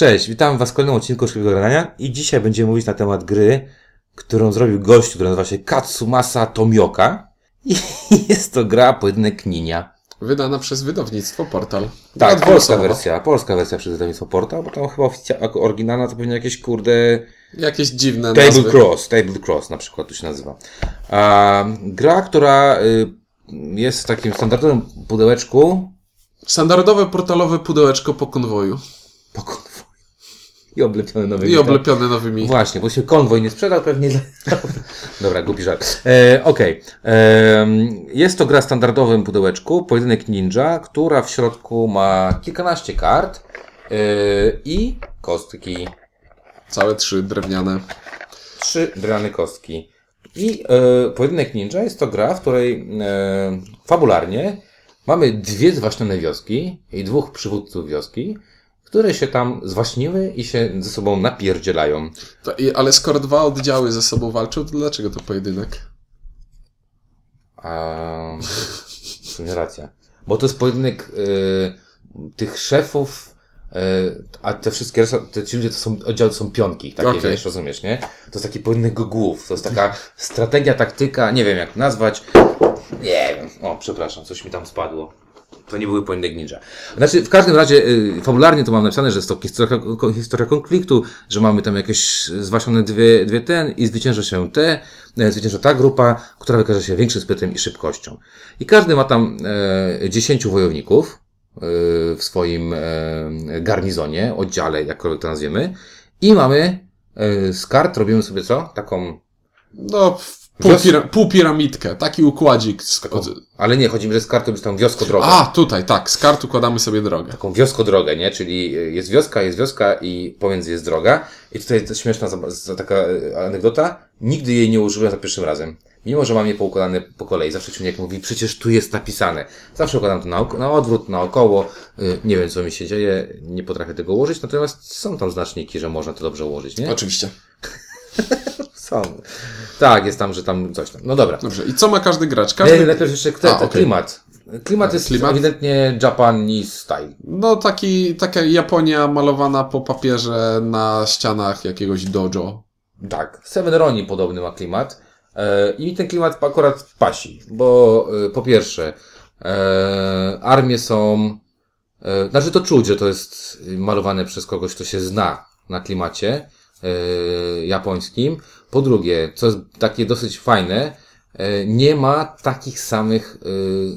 Cześć, witam Was w kolejnym odcinku Szybkiego Grania i dzisiaj będziemy mówić na temat gry, którą zrobił gość, który nazywa się Katsumasa Tomioka i jest to gra pojedynek Ninia. Wydana przez wydawnictwo Portal. Tak, polska wersja, polska wersja przez wydawnictwo Portal, bo tam chyba oryginalna to pewnie jakieś kurde Jakieś dziwne Table nazwy. Cross, Table Cross na przykład to się nazywa. A, gra, która y, jest w takim standardowym pudełeczku Standardowe portalowe pudełeczko po konwoju i oblepione nowymi I oblepione nowymi. Właśnie, bo się konwoj nie sprzedał pewnie. Dobra, głupi żart. E, Okej. Em, Jest to gra w standardowym pudełeczku, pojedynek ninja, która w środku ma kilkanaście kart e, i kostki. Całe trzy drewniane. Trzy drany kostki. I e, pojedynek ninja jest to gra, w której e, fabularnie mamy dwie zwaśnione wioski i dwóch przywódców wioski, które się tam zwaśniły i się ze sobą napierdzielają. To, ale skoro dwa oddziały ze sobą walczą, to dlaczego to pojedynek? A, w sumie racja. Bo to jest pojedynek y, tych szefów, y, a te wszystkie te ci ludzie to są oddziały to są pionki, takie Okej. wiesz, rozumiesz, nie? To jest taki pojedynek głów, to jest taka strategia, taktyka, nie wiem jak nazwać. Nie wiem. O, przepraszam, coś mi tam spadło. To nie były pojedynek ninja. Znaczy, w każdym razie, y, fabularnie to mam napisane, że jest to historia, historia konfliktu, że mamy tam jakieś zwaśnione dwie, dwie ten i zwycięża się te, e, zwycięża ta grupa, która wykaże się większym sprytem i szybkością. I każdy ma tam e, 10 wojowników e, w swoim e, garnizonie, oddziale, jakkolwiek to nazwiemy. I mamy e, z kart, robimy sobie co? Taką No, pół, Wios- pira, pół piramidkę. Taki układzik. Z, od, Ale nie, chodzi mi, że z kartą jest tam wiosko-drogę. a, tutaj, tak. Z kart układamy sobie drogę. Taką wiosko-drogę, nie? Czyli y, jest wioska, jest wioska i pomiędzy jest droga. I tutaj to śmieszna taka y, anegdota. Nigdy jej nie użyłem za pierwszym razem. Mimo, że mam je poukładane po kolei. Zawsze ciągnik mówi, przecież tu jest napisane. Zawsze układam to na, na odwrót, naokoło. Y, Nie wiem, co mi się dzieje. Nie potrafię tego ułożyć. Natomiast są tam znaczniki, że można to dobrze ułożyć, nie? Oczywiście. Są. Tak, jest tam, że tam coś tam. No dobra. Dobrze. I co ma każdy gracz? Nie, Każdy... najpierw jeszcze te, A, okej. klimat. Klimat jest Klimat? ewidentnie Japanese style. No, taki, taka Japonia malowana po papierze na ścianach jakiegoś dojo. Tak, Seven Ronin podobny ma klimat. E, I mi ten klimat akurat pasi, bo e, po pierwsze, e, armie są, znaczy to czuć, że to jest malowane przez kogoś, kto się zna na klimacie japońskim. Po drugie, co jest takie dosyć fajne, e, nie ma takich samych,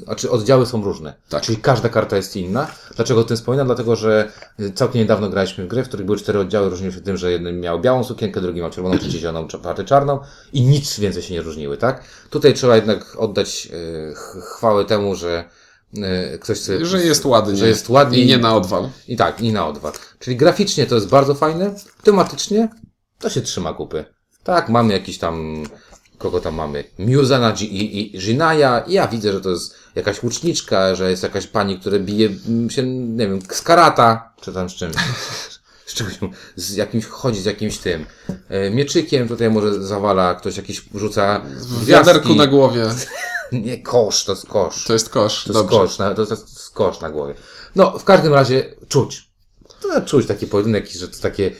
e, znaczy oddziały są różne. Tak. Czyli każda karta jest inna. Dlaczego o tym wspominam? Dlatego, że całkiem niedawno graliśmy w grę, w której były cztery oddziały, różniły się tym, że jeden miał białą sukienkę, drugi miał czerwoną, trzeci zieloną, czwarty czarną i nic więcej się nie różniły, tak? Tutaj trzeba jednak oddać e, ch- chwałę temu, że ktoś sobie... Że jest ładnie. Że jest ładnie. I nie na odwal. I tak, i na odwal. Czyli graficznie to jest bardzo fajne, tematycznie to się trzyma kupy. Tak, mamy jakiś tam, kogo tam mamy? Muzana i, i Jinaya i ja widzę, że to jest jakaś łuczniczka, że jest jakaś pani, która bije mm, się, nie wiem, z karata, czy tam z czymś. Z czymś, z jakimś, chodzi z jakimś tym e, mieczykiem, tutaj może zawala, ktoś jakiś rzuca W wiaderku na głowie. Nie, kosz, to jest kosz. To jest kosz. To jest Dobrze. kosz, na, to jest kosz na głowie. No, w każdym razie czuć. To czuć taki pojedynek, że to takie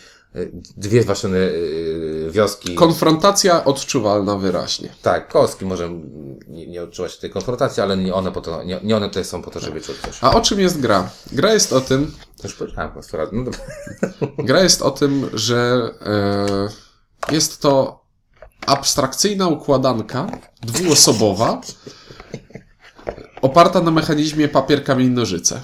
dwie zwaśnione e, wioski. Konfrontacja odczuwalna wyraźnie. tak, kostki może nie, nie odczuwać tej konfrontacji, ale nie one, po to, nie, nie one tutaj są po to, żeby czuć coś. A o czym jest gra? Gra jest o tym, To już powiedziałem. No dobra. gra jest o tym, że e, jest to abstrakcyjna układanka dwuosobowa oparta na mechanizmie papier, kamień, nożyce.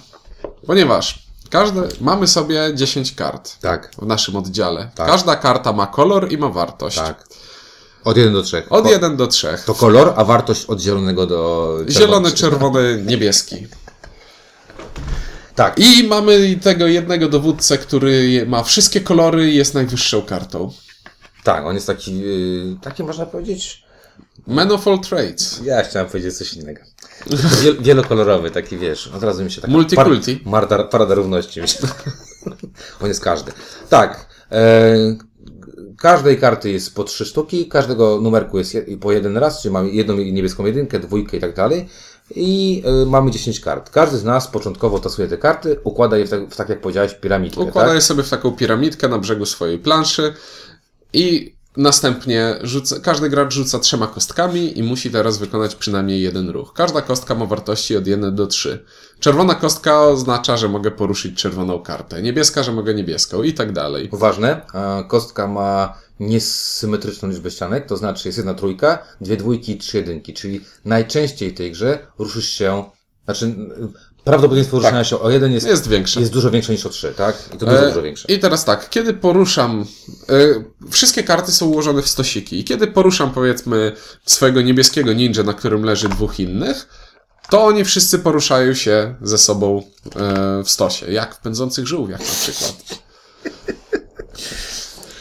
Ponieważ każde, mamy sobie 10 kart Tak, w naszym oddziale. Tak. Każda karta ma kolor i ma wartość. tak. Od 1 do 3. Od 1 do 3. To kolor, a wartość od zielonego do Zielony, czerwony, niebieski. Tak. I mamy tego jednego dowódcę, który ma wszystkie kolory i jest najwyższą kartą. Tak, on jest taki, yy, taki można powiedzieć, Man of all trades. Ja chciałem powiedzieć coś innego. Wiel wielokolorowy, taki wiesz, od razu mi się tak... Multikulti. Par marda, parada równości mi się... On jest każdy. Tak. E, każdej karty jest po trzy sztuki, każdego numerku jest je, po jeden raz, czyli mamy jedną niebieską jedynkę, dwójkę i tak dalej. i y, mamy 10 kart. Każdy z nas początkowo tasuje te karty, układa je w tak, w tak jak powiedziałeś, piramidkę. Układa tak? je sobie w taką piramidkę na brzegu swojej planszy i następnie rzuca, każdy gracz rzuca trzema kostkami i musi teraz wykonać przynajmniej jeden ruch. Każda kostka ma wartości od 1 do 3. Czerwona kostka oznacza, że mogę poruszyć czerwoną kartę. Niebieska, że mogę niebieską i tak dalej. Ważne, kostka ma niesymetryczną liczbę ścianek, to znaczy jest jedna trójka, dwie dwójki trzy jedynki, czyli najczęściej w tej grze ruszysz się, znaczy prawdopodobieństwo ruszania się o jeden jest, Jest większe. jest dużo większe niż o trzy, tak? I to dużo, E, dużo większe. I teraz tak, kiedy poruszam. E, wszystkie karty są ułożone w stosiki. I kiedy poruszam, powiedzmy, swojego niebieskiego ninja, na którym leży dwóch innych, to oni wszyscy poruszają się ze sobą e, w stosie. Jak w pędzących żółwiach na przykład.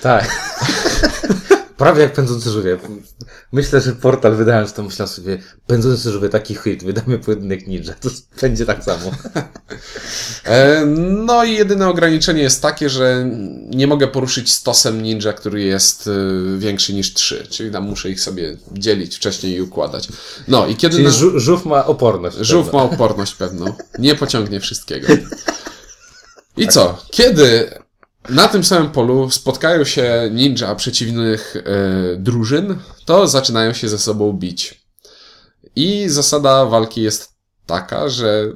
Tak. Prawie jak pędzący żółwie. Myślę, że portal wydając to myślał sobie, pędzący żółwie taki hit, wydamy pojedynek ninja, to będzie tak samo. E, no i jedyne ograniczenie jest takie, że nie mogę poruszyć stosem ninja, który jest e, większy niż 3. Czyli tam muszę ich sobie dzielić wcześniej i układać. No i kiedy. Czyli na- żółw ma oporność. Żółw pewno. ma oporność pewną. Nie pociągnie wszystkiego. I co? Kiedy na tym samym polu spotkają się ninja przeciwnych e, drużyn, to zaczynają się ze sobą bić. I zasada walki jest taka, że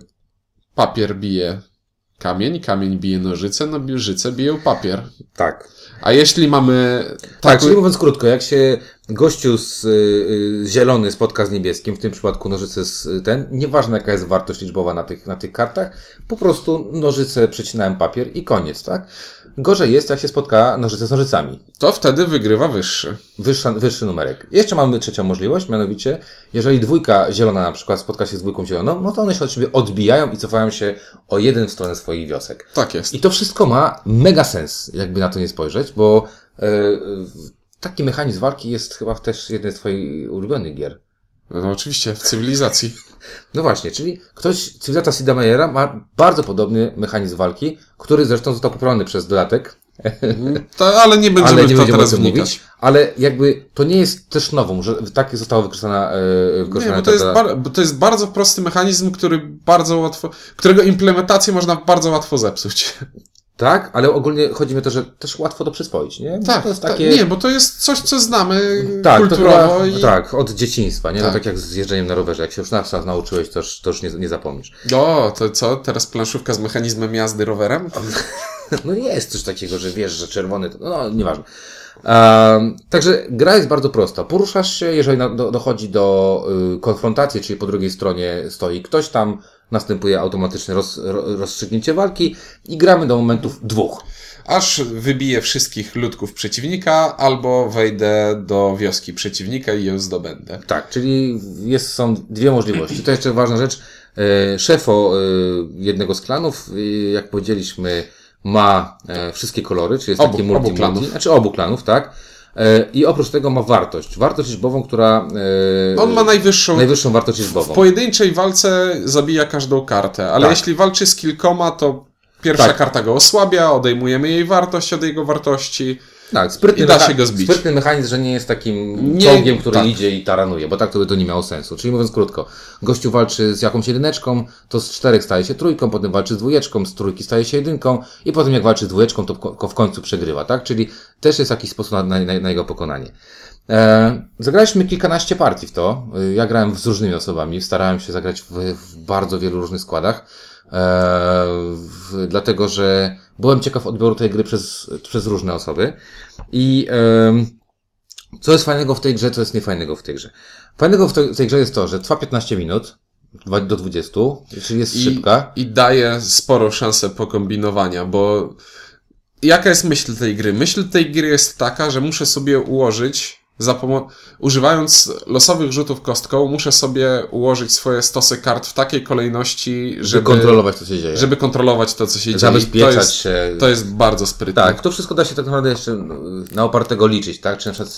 papier bije kamień, kamień bije nożyce, nożyce biją papier. Tak. A jeśli mamy Tak, czyli mówiąc krótko, jak się gościu z y, y, zielony spotka z niebieskim, w tym przypadku nożyce z y, ten, nieważne jaka jest wartość liczbowa na tych, na tych kartach, po prostu nożyce przecinałem papier i koniec, tak? Gorzej jest, jak się spotka nożyce z nożycami. to wtedy wygrywa wyższy. Wyższa, wyższy numerek. Jeszcze mamy trzecią możliwość, mianowicie, jeżeli dwójka zielona na przykład spotka się z dwójką zieloną, no to one się od siebie odbijają i cofają się o jeden w stronę swoich wiosek. Tak jest. I to wszystko ma mega sens, jakby na to nie spojrzeć, bo e, taki mechanizm walki jest chyba też jednym z twoich ulubionych gier. No oczywiście, w cywilizacji. No właśnie, czyli ktoś, cywilizacja Sida Meiera ma bardzo podobny mechanizm walki, który zresztą został poprawiony przez dodatek, To, ale nie będziemy ale nie będziemy teraz wnikać. mówić. Ale jakby to nie jest też nową, że tak została wykorzystana, e, Nie, wykorzystana bo to, jest bar- bo to jest bardzo prosty mechanizm, który bardzo łatwo, którego implementację można bardzo łatwo zepsuć. Tak, ale ogólnie chodzi mi o to, że też łatwo to przyswoić, nie? Bo Tak, to jest tak. takie... nie, bo to jest coś, co znamy Tak, to kulturowo chyba, i tak, od dzieciństwa, nie? Tak. No tak jak z jeżdżeniem na rowerze. Jak się już na raz nauczyłeś, to już, to już nie, nie zapomnisz. O, to co? Teraz planszówka z mechanizmem jazdy rowerem? No jest coś takiego, że wiesz, że czerwony, to, no nieważne. Um, także gra jest bardzo prosta. Poruszasz się, jeżeli dochodzi do y, konfrontacji, czyli po drugiej stronie stoi ktoś tam, następuje automatyczne roz, ro, rozstrzygnięcie walki i gramy do momentów dwóch. Aż wybiję wszystkich ludków przeciwnika, albo wejdę do wioski przeciwnika i ją zdobędę. Tak, czyli jest, są dwie możliwości. To jeszcze ważna rzecz. E, Szefo e, jednego z klanów, e, jak powiedzieliśmy, ma wszystkie kolory, czyli jest Obu- takie multi, obu klanów. multi, znaczy obu klanów, tak. E, I oprócz tego ma wartość. Wartość liczbową, która. e, On ma najwyższą. najwyższą wartość W liczbową. pojedynczej walce zabija każdą kartę, ale Tak. jeśli walczy z kilkoma, to pierwsza Tak. karta go osłabia, odejmujemy jej wartość od jego wartości. Tak, sprytny, I da się go zbić. sprytny mechanizm, że nie jest takim Nie- czołgiem, który tak. idzie i taranuje, bo tak to by to nie miało sensu. Czyli mówiąc krótko, gościu walczy z jakąś jedyneczką, to z czterech staje się trójką, potem walczy z dwójeczką, z trójki staje się jedynką i potem jak walczy z dwójeczką, to w końcu przegrywa, tak? Czyli też jest jakiś sposób na, na, na jego pokonanie. E, zagraliśmy kilkanaście partii w to. E, Ja grałem z różnymi osobami, starałem się zagrać w, w bardzo wielu różnych składach. E, w, dlatego, że byłem ciekaw odbioru tej gry przez, przez różne osoby. I em, co jest fajnego w tej grze, co jest niefajnego w tej grze. Fajnego w tej, w tej grze jest to, że trwa 15 minut, do 20, czyli jest I, szybka. I daje sporo szansę pokombinowania, bo jaka jest myśl tej gry? Myśl tej gry jest taka, że muszę sobie ułożyć używając losowych rzutów kostką, muszę sobie ułożyć swoje stosy kart w takiej kolejności, Żeby kontrolować, co się dzieje. żeby kontrolować to, co się dzieje. Zabezpieczać to jest, się. to jest bardzo sprytne. Tak, to wszystko da się tak naprawdę jeszcze no, na opartego liczyć, tak? Czy na przykład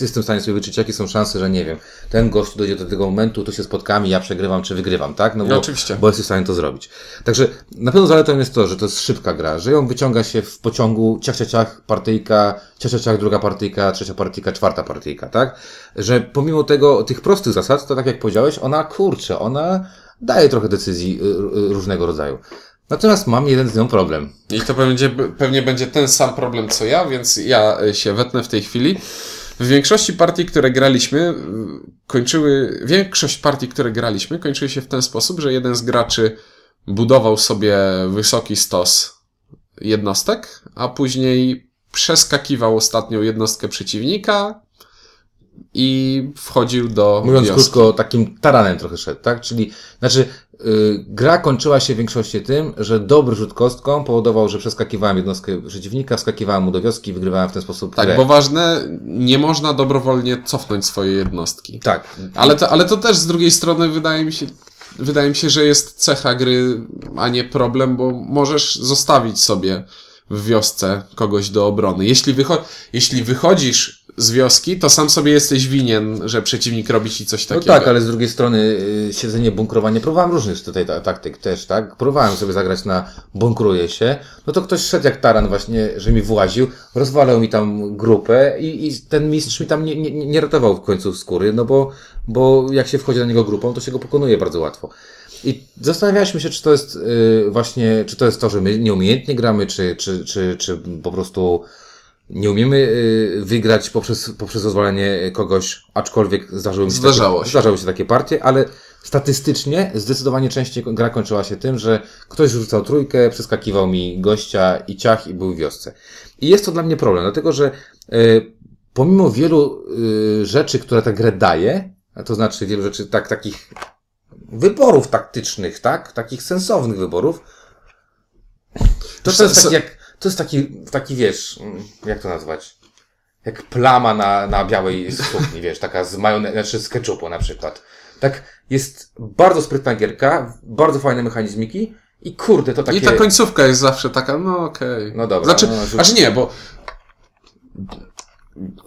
jestem w stanie sobie wyczyć, jakie są szanse, że nie wiem, ten gość dojdzie do tego momentu, to się spotkamy, ja przegrywam, czy wygrywam, tak? No bo, No, oczywiście. bo jesteś w stanie to zrobić. Także na pewno zaletą jest to, że to jest szybka gra, że ją wyciąga się w pociągu ciach, ciach, ciach, partyjka, ciach, ciach, ciach, druga partyjka, trzecia partyjka, czwarta partyjka. partyjka, tak? Że pomimo tego, tych prostych zasad, to tak jak powiedziałeś, ona, kurczę, ona daje trochę decyzji y, y, różnego rodzaju. Natomiast mam jeden z nią problem. I to będzie, pewnie będzie ten sam problem co ja, więc ja y, się wetnę w tej chwili. W większości partii, które graliśmy, kończyły, większość partii, które graliśmy, kończyły się w ten sposób, że jeden z graczy budował sobie wysoki stos jednostek, a później przeskakiwał ostatnią jednostkę przeciwnika i wchodził do Mówiąc wioski. krótko, takim taranem trochę szedł, tak? Czyli, znaczy, yy, gra kończyła się w większości tym, że dobry rzut kostką powodował, że przeskakiwałem jednostkę przeciwnika, wskakiwałem mu do wioski i wygrywałem w ten sposób Tak, grę. bo ważne, nie można dobrowolnie cofnąć swojej jednostki. Tak. Ale to, ale to też z drugiej strony wydaje mi się, wydaje mi się, że jest cecha gry, a nie problem, bo możesz zostawić sobie w wiosce kogoś do obrony. Jeśli, wycho- jeśli wychodzisz z wioski, to sam sobie jesteś winien, że przeciwnik robi ci coś No takiego. tak, ale z drugiej strony y, siedzenie, bunkrowanie, próbowałem różnych tutaj ta, taktyk też, tak? Próbowałem sobie zagrać na bunkruję się, no to ktoś szedł jak taran właśnie, że mi właził, rozwalał mi tam grupę i, i ten mistrz mi tam nie, nie, nie ratował w końcu skóry, no bo, bo jak się wchodzi na niego grupą, to się go pokonuje bardzo łatwo. I zastanawialiśmy się, czy to jest y, właśnie, czy to jest to, że my nieumiejętnie gramy, czy, czy, czy, czy po prostu nie umiemy y, wygrać poprzez, poprzez rozwalenie kogoś, aczkolwiek zdarzyło mi się Zdarzało takie, się. zdarzały się takie partie, ale statystycznie zdecydowanie częściej gra kończyła się tym, że ktoś rzucał trójkę, przeskakiwał mi gościa i ciach i był w wiosce. I jest to dla mnie problem, dlatego że y, pomimo wielu y, rzeczy, które ta grę daje, a to znaczy wielu rzeczy, tak, takich wyborów taktycznych, tak, takich sensownych wyborów, to, to jest taki jak, to jest taki, taki wiesz, mm, jak to nazwać? Jak plama na, na białej sukni, wiesz, taka z majonezu, znaczy z ketchupu na przykład. Tak, jest bardzo sprytna gierka, bardzo fajne mechanizmiki i kurde, to takie... I ta końcówka jest zawsze taka, no okej. No dobra, Znaczy, no, rzuć- znaczy nie, bo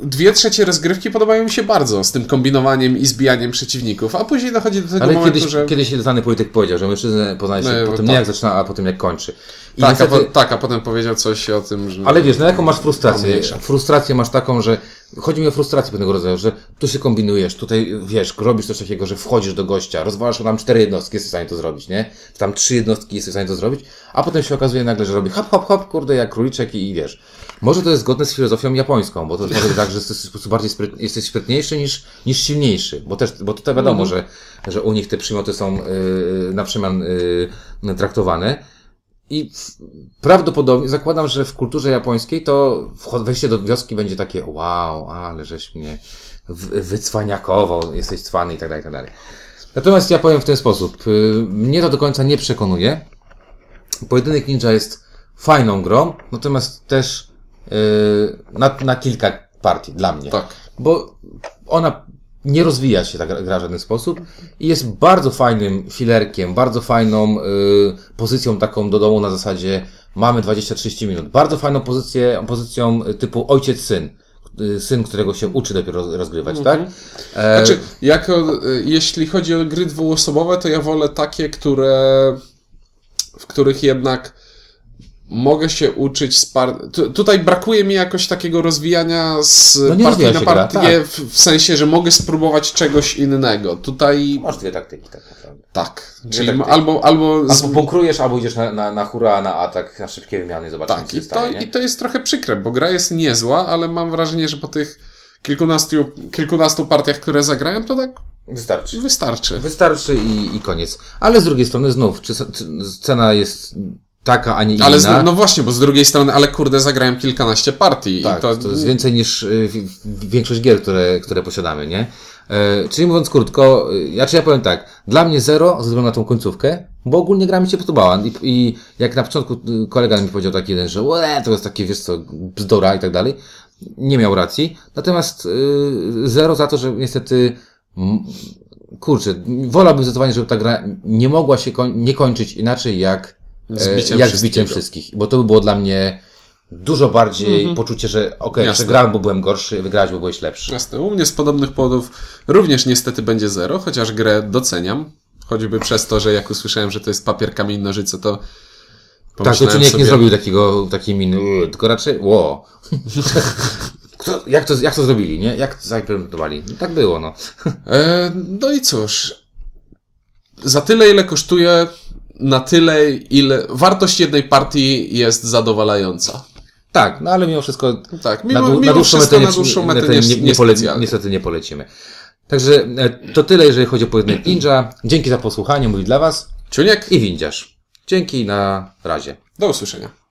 dwie trzecie rozgrywki podobają mi się bardzo z tym kombinowaniem i zbijaniem przeciwników, a później dochodzi do tego Ale momentu, kiedyś, że... kiedyś znany polityk powiedział, że mężczyznę poznaje się No, po tym tak. nie jak zaczyna, a po tym jak kończy. I tak, niestety, a po, tak, a potem powiedział coś o tym, że... Ale wiesz, no jaką masz frustrację? Frustrację masz taką, że chodzi mi o frustrację pewnego rodzaju, że tu się kombinujesz, tutaj wiesz, robisz coś takiego, że wchodzisz do gościa, rozwalasz tam cztery jednostki, jesteś w stanie to zrobić, nie? Tam trzy jednostki jesteś w stanie to zrobić, a potem się okazuje nagle, że robi hop, hop, hop, kurde, jak króliczek i, i wiesz. Może to jest zgodne z filozofią japońską, bo to może być tak, że jesteś po prostu bardziej spryt, jesteś sprytniejszy niż, niż silniejszy, bo też, bo to wiadomo, że, że u nich te przymioty są yy, na przemian yy, traktowane. I prawdopodobnie zakładam, że w kulturze japońskiej to wejście do wioski będzie takie wow, ale żeś mnie wycwaniakował, jesteś cwany i tak dalej, i tak dalej. Natomiast ja powiem w ten sposób. y, Mnie to do końca nie przekonuje. Pojedynek ninja jest fajną grą, natomiast też y, na, na kilka partii dla mnie Tak. bo ona nie rozwija się ta gra w żaden sposób i jest bardzo fajnym filerkiem, bardzo fajną y, pozycją taką do domu na zasadzie mamy 20-30 minut. Bardzo fajną pozycję, pozycją typu ojciec-syn. Y, Syn, którego się uczy dopiero roz- rozgrywać, tak? E, Znaczy, jako, y, jeśli chodzi o gry dwuosobowe, to ja wolę takie, które, w których jednak mogę się uczyć z par... tu, Tutaj brakuje mi jakoś takiego rozwijania z No nie partii na się gra, partię, tak. w, w sensie, że mogę spróbować czegoś innego. Tutaj Masz dwie taktyki tak naprawdę. tak. Czyli taktyki. albo, albo z... Albo bunkrujesz, albo idziesz na, na, na hura, na atak, na szybkie wymiany, zobaczymy, Tak, co i się to, stanie, nie? i to jest trochę przykre, bo gra jest niezła, ale mam wrażenie, że po tych kilkunastu, kilkunastu partiach, które zagrałem, to tak Wystarczy. wystarczy. Wystarczy i, i koniec. Ale z drugiej strony znów, czy, czy cena jest taka, a nie inna. Ale z, no właśnie, bo z drugiej strony, ale kurde, zagrałem kilkanaście partii Tak, i to, to, jest więcej niż y, większość gier, które, które posiadamy, nie? E, czyli mówiąc krótko, y, ja czy ja powiem tak, dla mnie zero, ze względu na tą końcówkę, bo ogólnie gra mi się podobała i, i jak na początku y, kolega mi powiedział taki jeden, że Łe, to jest takie, wiesz co, bzdura i tak dalej, nie miał racji, natomiast y, zero za to, że niestety kurczę, wolałbym zdecydowanie, żeby ta gra nie mogła się koń, nie kończyć inaczej jak Zbiciem jak zbiciem wszystkich, bo to by było dla mnie dużo bardziej poczucie, że okej, Jasne. przegrałem, bo byłem gorszy, wygrałeś, bo byłeś lepszy. Jasne, u mnie z podobnych powodów również niestety będzie zero, chociaż grę doceniam. Choćby przez to, że jak usłyszałem, że to jest papier, kamień, nożyce, to Tak, to sobie, nie zrobił takiego, takiej miny, "Uuu", tylko raczej, ło. Kto, jak, to, jak to zrobili, nie? Jak to zaimplementowali? No, tak było, no. E, no i cóż. Za tyle, ile kosztuje, na tyle, ile. Wartość jednej partii jest zadowalająca. Tak, no ale mimo wszystko Tak, na, mimo, dłu- mimo na dłuższą wszystko metę, na dłuższą nie, metę nie, nie, nie, nie pole, specjalnie. niestety nie polecimy. Także e, to tyle, jeżeli chodzi o pojedynek ninja. Dzięki za posłuchanie, mówi dla Was Ciuniek, i windziarz. Dzięki, na razie. do usłyszenia.